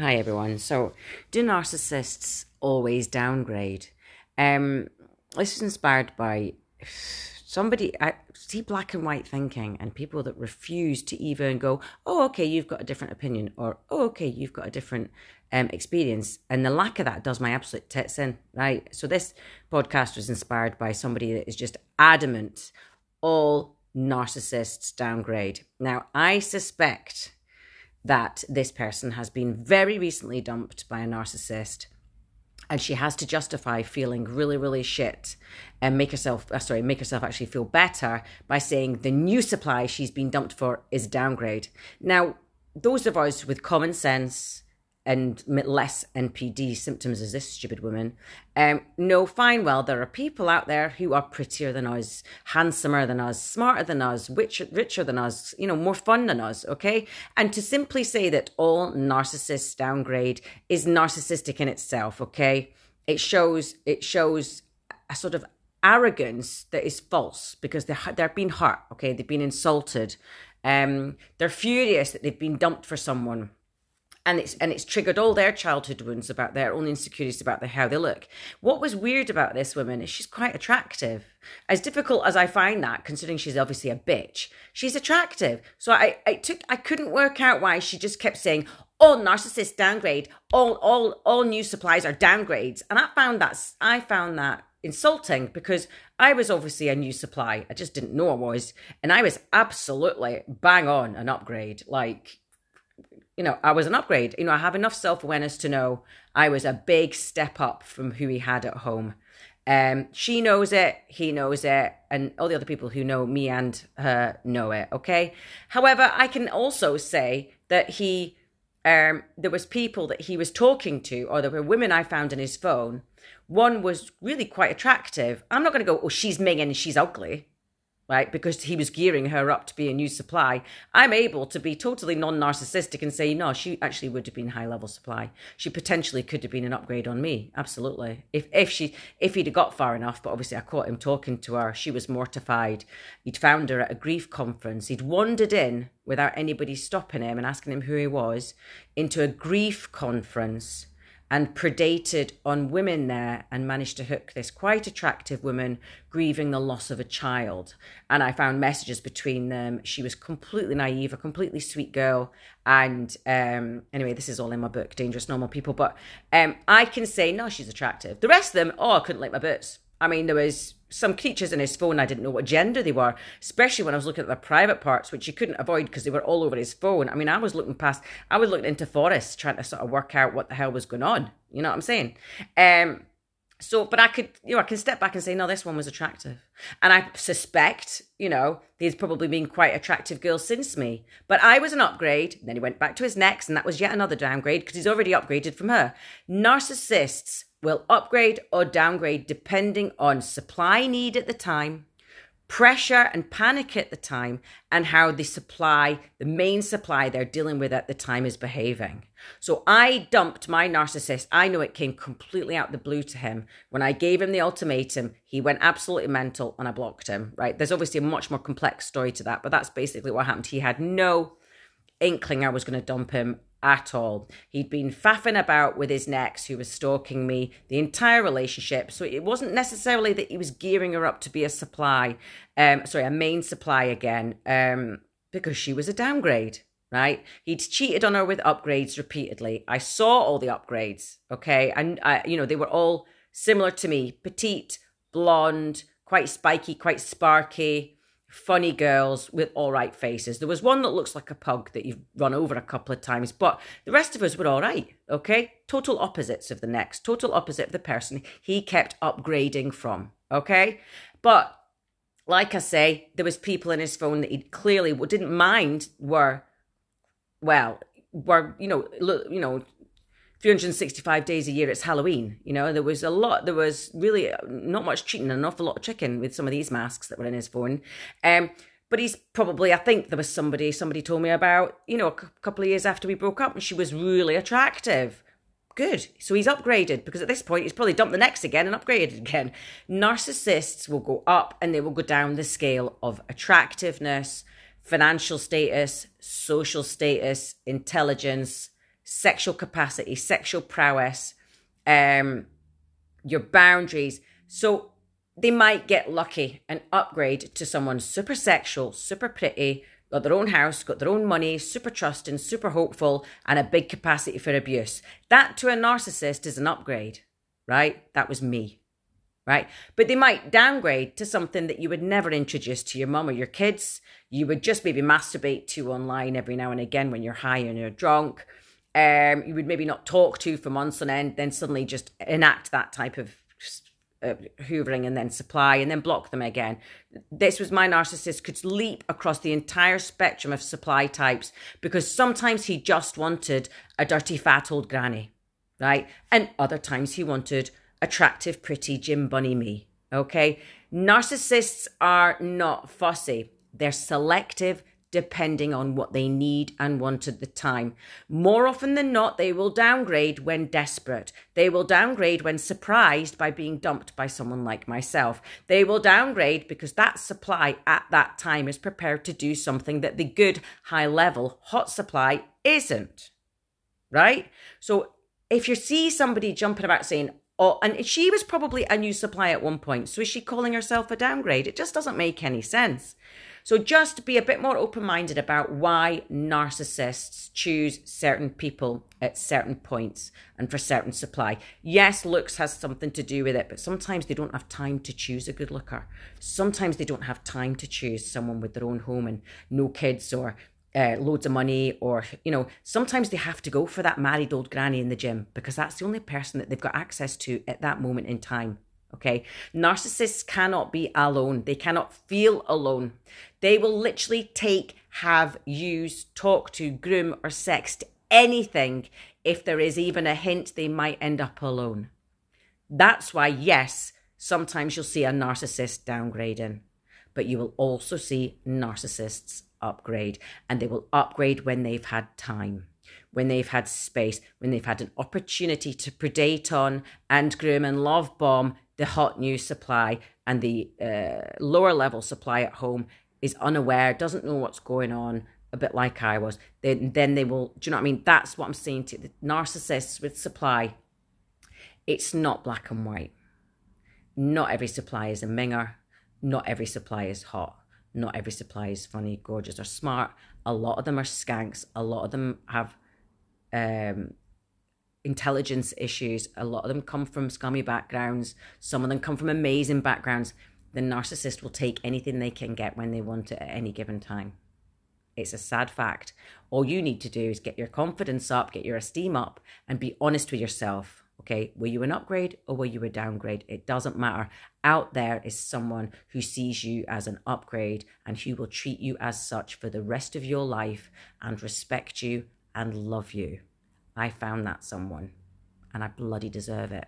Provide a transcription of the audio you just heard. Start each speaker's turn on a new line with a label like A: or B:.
A: Hi everyone. So, do narcissists always downgrade? Um, this is inspired by somebody. I see black and white thinking, and people that refuse to even go, "Oh, okay, you've got a different opinion," or "Oh, okay, you've got a different um, experience." And the lack of that does my absolute tits in, right? So this podcast was inspired by somebody that is just adamant all narcissists downgrade. Now, I suspect that this person has been very recently dumped by a narcissist and she has to justify feeling really really shit and make herself uh, sorry make herself actually feel better by saying the new supply she's been dumped for is downgrade. Now those of us with common sense and less NPD symptoms as this stupid woman, um, fine well there are people out there who are prettier than us, handsomer than us, smarter than us, richer, richer than us, you know, more fun than us, okay? And to simply say that all narcissists downgrade is narcissistic in itself, okay? It shows it shows a sort of arrogance that is false because they they're being hurt, okay? They've been insulted. Um, they're furious that they've been dumped for someone and it's and it's triggered all their childhood wounds about their own insecurities about the, how they look. What was weird about this woman is she's quite attractive. As difficult as I find that, considering she's obviously a bitch, she's attractive. So I, I took I couldn't work out why she just kept saying, all narcissists downgrade, all all all new supplies are downgrades. And I found that I found that insulting because I was obviously a new supply. I just didn't know I was. And I was absolutely bang on an upgrade. Like you know, I was an upgrade. You know, I have enough self awareness to know I was a big step up from who he had at home. Um, she knows it, he knows it, and all the other people who know me and her know it. Okay. However, I can also say that he, um, there was people that he was talking to, or there were women I found in his phone. One was really quite attractive. I'm not going to go, oh, she's minging and she's ugly right? Because he was gearing her up to be a new supply. I'm able to be totally non narcissistic and say, no, she actually would have been high level supply. She potentially could have been an upgrade on me. Absolutely. If if she if he'd have got far enough, but obviously I caught him talking to her. She was mortified. He'd found her at a grief conference. He'd wandered in without anybody stopping him and asking him who he was into a grief conference and predated on women there and managed to hook this quite attractive woman grieving the loss of a child. And I found messages between them. She was completely naive, a completely sweet girl. And um, anyway, this is all in my book, Dangerous Normal People. But um, I can say, no, she's attractive. The rest of them, oh, I couldn't like my boots. I mean, there was some creatures in his phone. I didn't know what gender they were, especially when I was looking at the private parts, which you couldn't avoid because they were all over his phone. I mean, I was looking past, I was looking into forests trying to sort of work out what the hell was going on. You know what I'm saying? Um, so, but I could, you know, I can step back and say, no, this one was attractive. And I suspect, you know, he's probably been quite attractive girls since me. But I was an upgrade. And Then he went back to his next, and that was yet another downgrade because he's already upgraded from her. Narcissists will upgrade or downgrade depending on supply need at the time, pressure and panic at the time, and how the supply, the main supply they're dealing with at the time, is behaving. So I dumped my narcissist. I know it came completely out the blue to him. When I gave him the ultimatum, he went absolutely mental and I blocked him, right? There's obviously a much more complex story to that, but that's basically what happened. He had no inkling I was going to dump him at all. He'd been faffing about with his next, who was stalking me the entire relationship. So it wasn't necessarily that he was gearing her up to be a supply, um, sorry, a main supply again, um, because she was a downgrade, right? He'd cheated on her with upgrades repeatedly. I saw all the upgrades, okay, and I, you know they were all similar to me: petite, blonde, quite spiky, quite sparky funny girls with all right faces. There was one that looks like a pug that you've run over a couple of times, but the rest of us were all right, okay? Total opposites of the next, total opposite of the person he kept upgrading from, okay? But like I say, there was people in his phone that he clearly didn't mind were, well, were, you know, you know, 365 days a year it's halloween you know? There was a lot there was really not much cheating an awful lot of chicken with some of these masks that were in his phone. Um but he's probably i think there was somebody somebody told me about you know a couple of years after we broke up and she was really attractive. Good. So he's upgraded because at this point he's probably dumped the next again and upgraded again. Narcissists will go up and they will go down the scale of attractiveness financial status social status intelligence sexual capacity, sexual prowess, um, your boundaries. So they might get lucky and upgrade to someone super sexual, super pretty, got their own house, got their own money, super trusting, super hopeful, and a big capacity for abuse. That to a narcissist is an upgrade, right? That was me, right? But they might downgrade to something that you would never introduce to your mum or your kids. You would just maybe masturbate to online every now and again when you're high and you're drunk. Um, you would maybe not talk to for months on end, then suddenly just enact that type of uh, hoovering and then supply and then block them again. This was my narcissist could leap across the entire spectrum of supply types because sometimes he just wanted a dirty fat old granny, right? And other times he wanted attractive, pretty gym bunny me. Okay. Narcissists are not fussy. They're selective depending on what they need and want at the time. More often than not, they will downgrade when desperate. They will downgrade when surprised by being dumped by someone like myself. They will downgrade because that supply at that time is prepared to do something that the good, high level, hot supply isn't. Right? So if you see somebody jumping about saying, Oh, and she was probably a new supply at one point. So is she calling herself a downgrade? It just doesn't make any sense. So just be a bit more open minded about why narcissists choose certain people at certain points and for certain supply. Yes, looks has something to do with it, but sometimes they don't have time to choose a good looker. Sometimes they don't have time to choose someone with their own home and no kids or uh, loads of money, or you know, sometimes they have to go for that married old granny in the gym because that's the only person that they've got access to at that moment in time. Okay. Narcissists cannot be alone. They cannot feel alone. They will literally take, have, use, talk to, groom, or sext anything if there is even a hint they might end up alone. That's why, yes, sometimes you'll see a narcissist downgrading, but you will also see narcissists upgrade, and they will upgrade when they've had time when they've had space, when they've had an opportunity to predate on and groom and love bomb the hot new supply and the uh, lower level supply at home is unaware, doesn't know what's going on, a bit like I was, then then they will. Do you know what I mean? That's what I'm saying to the narcissists with supply. It's not black and white. Not every supply is a minger. Not every supply is hot. Not every supply is funny, gorgeous, or smart. A lot of them are skanks. A lot of them have um, intelligence issues. A lot of them come from scummy backgrounds. Some of them come from amazing backgrounds. The narcissist will take anything they can get when they want it at any given time. It's a sad fact. All you need to do is get your confidence up, get your esteem up, and be honest with yourself. Okay, were you an upgrade or were you a downgrade? It doesn't matter. Out there is someone who sees you as an upgrade and who will treat you as such for the rest of your life and respect you and love you. I found that someone and I bloody deserve it.